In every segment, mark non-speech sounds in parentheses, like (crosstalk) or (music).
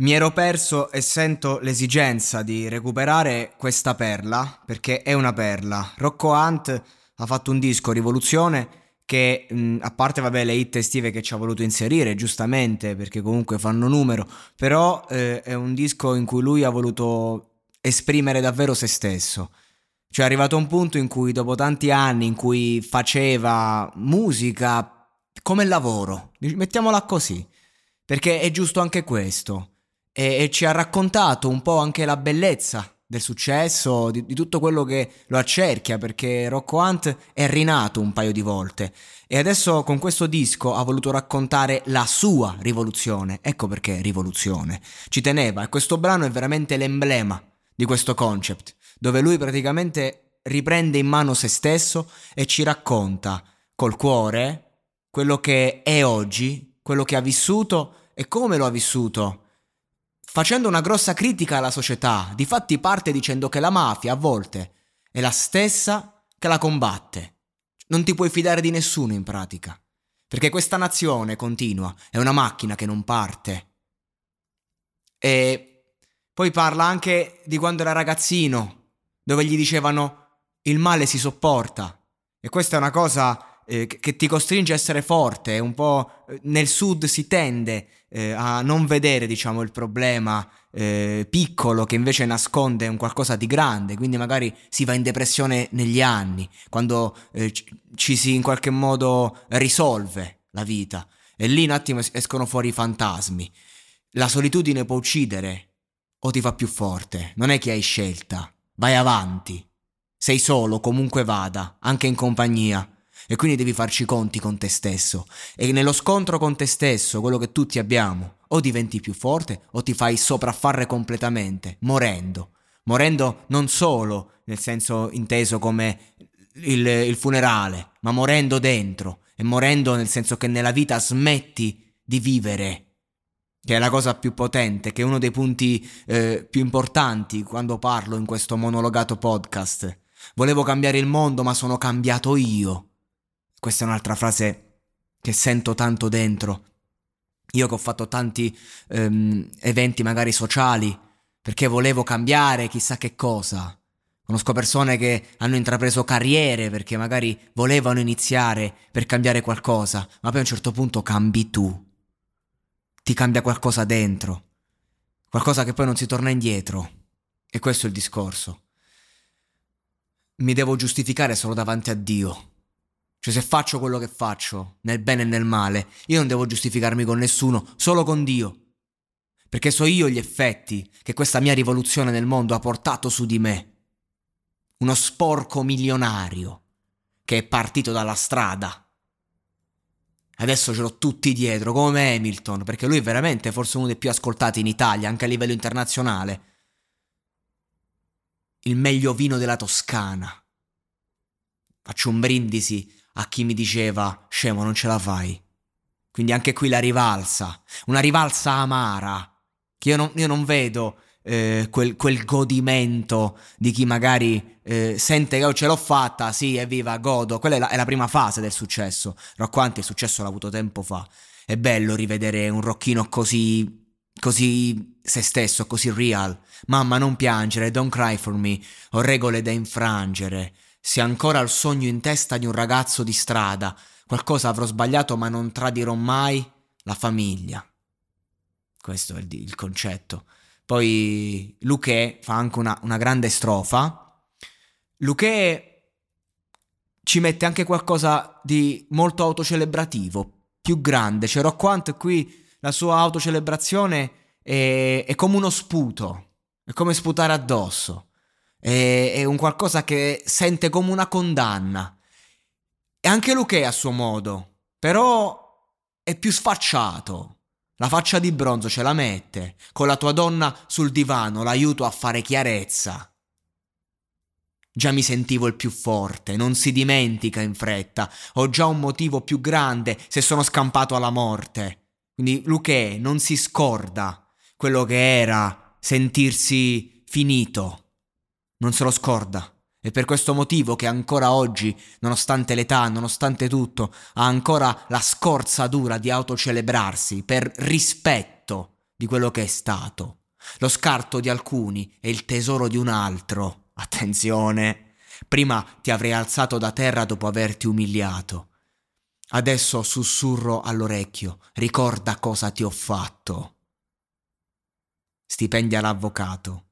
Mi ero perso e sento l'esigenza di recuperare questa perla, perché è una perla. Rocco Hunt ha fatto un disco, Rivoluzione, che mh, a parte vabbè le hit estive che ci ha voluto inserire, giustamente, perché comunque fanno numero, però eh, è un disco in cui lui ha voluto esprimere davvero se stesso. Cioè è arrivato un punto in cui dopo tanti anni in cui faceva musica come lavoro, mettiamola così, perché è giusto anche questo e, e ci ha raccontato un po' anche la bellezza del successo, di, di, tutto quello che lo accerchia, perché Rocco Hunt è rinato un paio di volte e adesso con questo disco ha voluto raccontare la sua rivoluzione. Ecco perché rivoluzione. Ci teneva e questo brano è veramente l'emblema di questo concept, dove lui praticamente riprende in mano se stesso e ci racconta col cuore quello che è oggi, quello che ha vissuto e come lo ha vissuto facendo una grossa critica alla società. Difatti parte dicendo che la mafia a volte è la stessa che la combatte. Non ti puoi fidare di nessuno in pratica. Perché questa nazione continua, è una macchina che non parte. E poi parla anche di quando era ragazzino, dove gli dicevano il male si sopporta. E questa è una cosa eh, che ti costringe a essere forte, un po' eh, nel sud si tende eh, a non vedere, diciamo, il problema eh, piccolo che invece nasconde un qualcosa di grande, quindi magari si va in depressione negli anni, quando eh, ci si in qualche modo risolve la vita e lì un attimo escono fuori i fantasmi. La solitudine può uccidere o ti fa più forte, non è che hai scelta, vai avanti. Sei solo, comunque vada, anche in compagnia e quindi devi farci conti con te stesso. E nello scontro con te stesso, quello che tutti abbiamo, o diventi più forte o ti fai sopraffare completamente, morendo. Morendo non solo nel senso inteso come il, il funerale, ma morendo dentro e morendo nel senso che nella vita smetti di vivere che è la cosa più potente, che è uno dei punti eh, più importanti quando parlo in questo monologato podcast. Volevo cambiare il mondo, ma sono cambiato io. Questa è un'altra frase che sento tanto dentro. Io che ho fatto tanti um, eventi magari sociali perché volevo cambiare chissà che cosa. Conosco persone che hanno intrapreso carriere perché magari volevano iniziare per cambiare qualcosa, ma poi a un certo punto cambi tu. Ti cambia qualcosa dentro, qualcosa che poi non si torna indietro. E questo è il discorso. Mi devo giustificare solo davanti a Dio cioè se faccio quello che faccio, nel bene e nel male, io non devo giustificarmi con nessuno, solo con Dio. Perché so io gli effetti che questa mia rivoluzione nel mondo ha portato su di me. Uno sporco milionario che è partito dalla strada. Adesso ce l'ho tutti dietro, come Hamilton, perché lui è veramente forse uno dei più ascoltati in Italia, anche a livello internazionale. Il meglio vino della Toscana. Faccio un brindisi a chi mi diceva scemo non ce la fai. Quindi anche qui la rivalsa, una rivalsa amara, che io non, io non vedo eh, quel, quel, godimento di chi magari eh, sente che oh, ce l'ho fatta, sì, evviva, godo. Quella è la, è la prima fase del successo. Rocquanti il successo l'ha avuto tempo fa. È bello rivedere un rocchino così, così se stesso, così real. Mamma, non piangere, don't cry for me. Ho regole da infrangere. Se ancora il sogno in testa di un ragazzo di strada, qualcosa avrò sbagliato ma non tradirò mai la famiglia. Questo è il, il concetto. Poi Luque fa anche una, una grande strofa. Luque ci mette anche qualcosa di molto autocelebrativo, più grande. C'è Rocquant qui, la sua autocelebrazione è, è come uno sputo, è come sputare addosso. È, è un qualcosa che sente come una condanna. E anche Luque a suo modo, però è più sfacciato. La faccia di bronzo ce la mette. Con la tua donna sul divano l'aiuto a fare chiarezza. Già mi sentivo il più forte, non si dimentica in fretta. Ho già un motivo più grande se sono scampato alla morte. Quindi Luché non si scorda quello che era sentirsi finito. Non se lo scorda. È per questo motivo che ancora oggi, nonostante l'età, nonostante tutto, ha ancora la scorza dura di autocelebrarsi per rispetto di quello che è stato. Lo scarto di alcuni è il tesoro di un altro. Attenzione! Prima ti avrei alzato da terra dopo averti umiliato. Adesso sussurro all'orecchio, ricorda cosa ti ho fatto. Stipendia l'avvocato.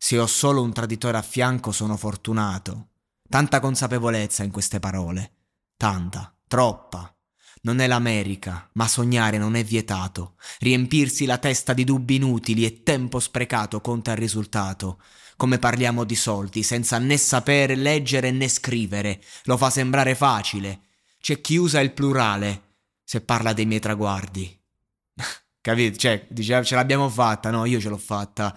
Se ho solo un traditore a fianco sono fortunato. Tanta consapevolezza in queste parole. Tanta, troppa. Non è l'America, ma sognare non è vietato. Riempirsi la testa di dubbi inutili e tempo sprecato conta il risultato. Come parliamo di soldi, senza né sapere leggere né scrivere. Lo fa sembrare facile. C'è chi usa il plurale se parla dei miei traguardi. (laughs) Capito? Cioè, diceva ce l'abbiamo fatta, no, io ce l'ho fatta.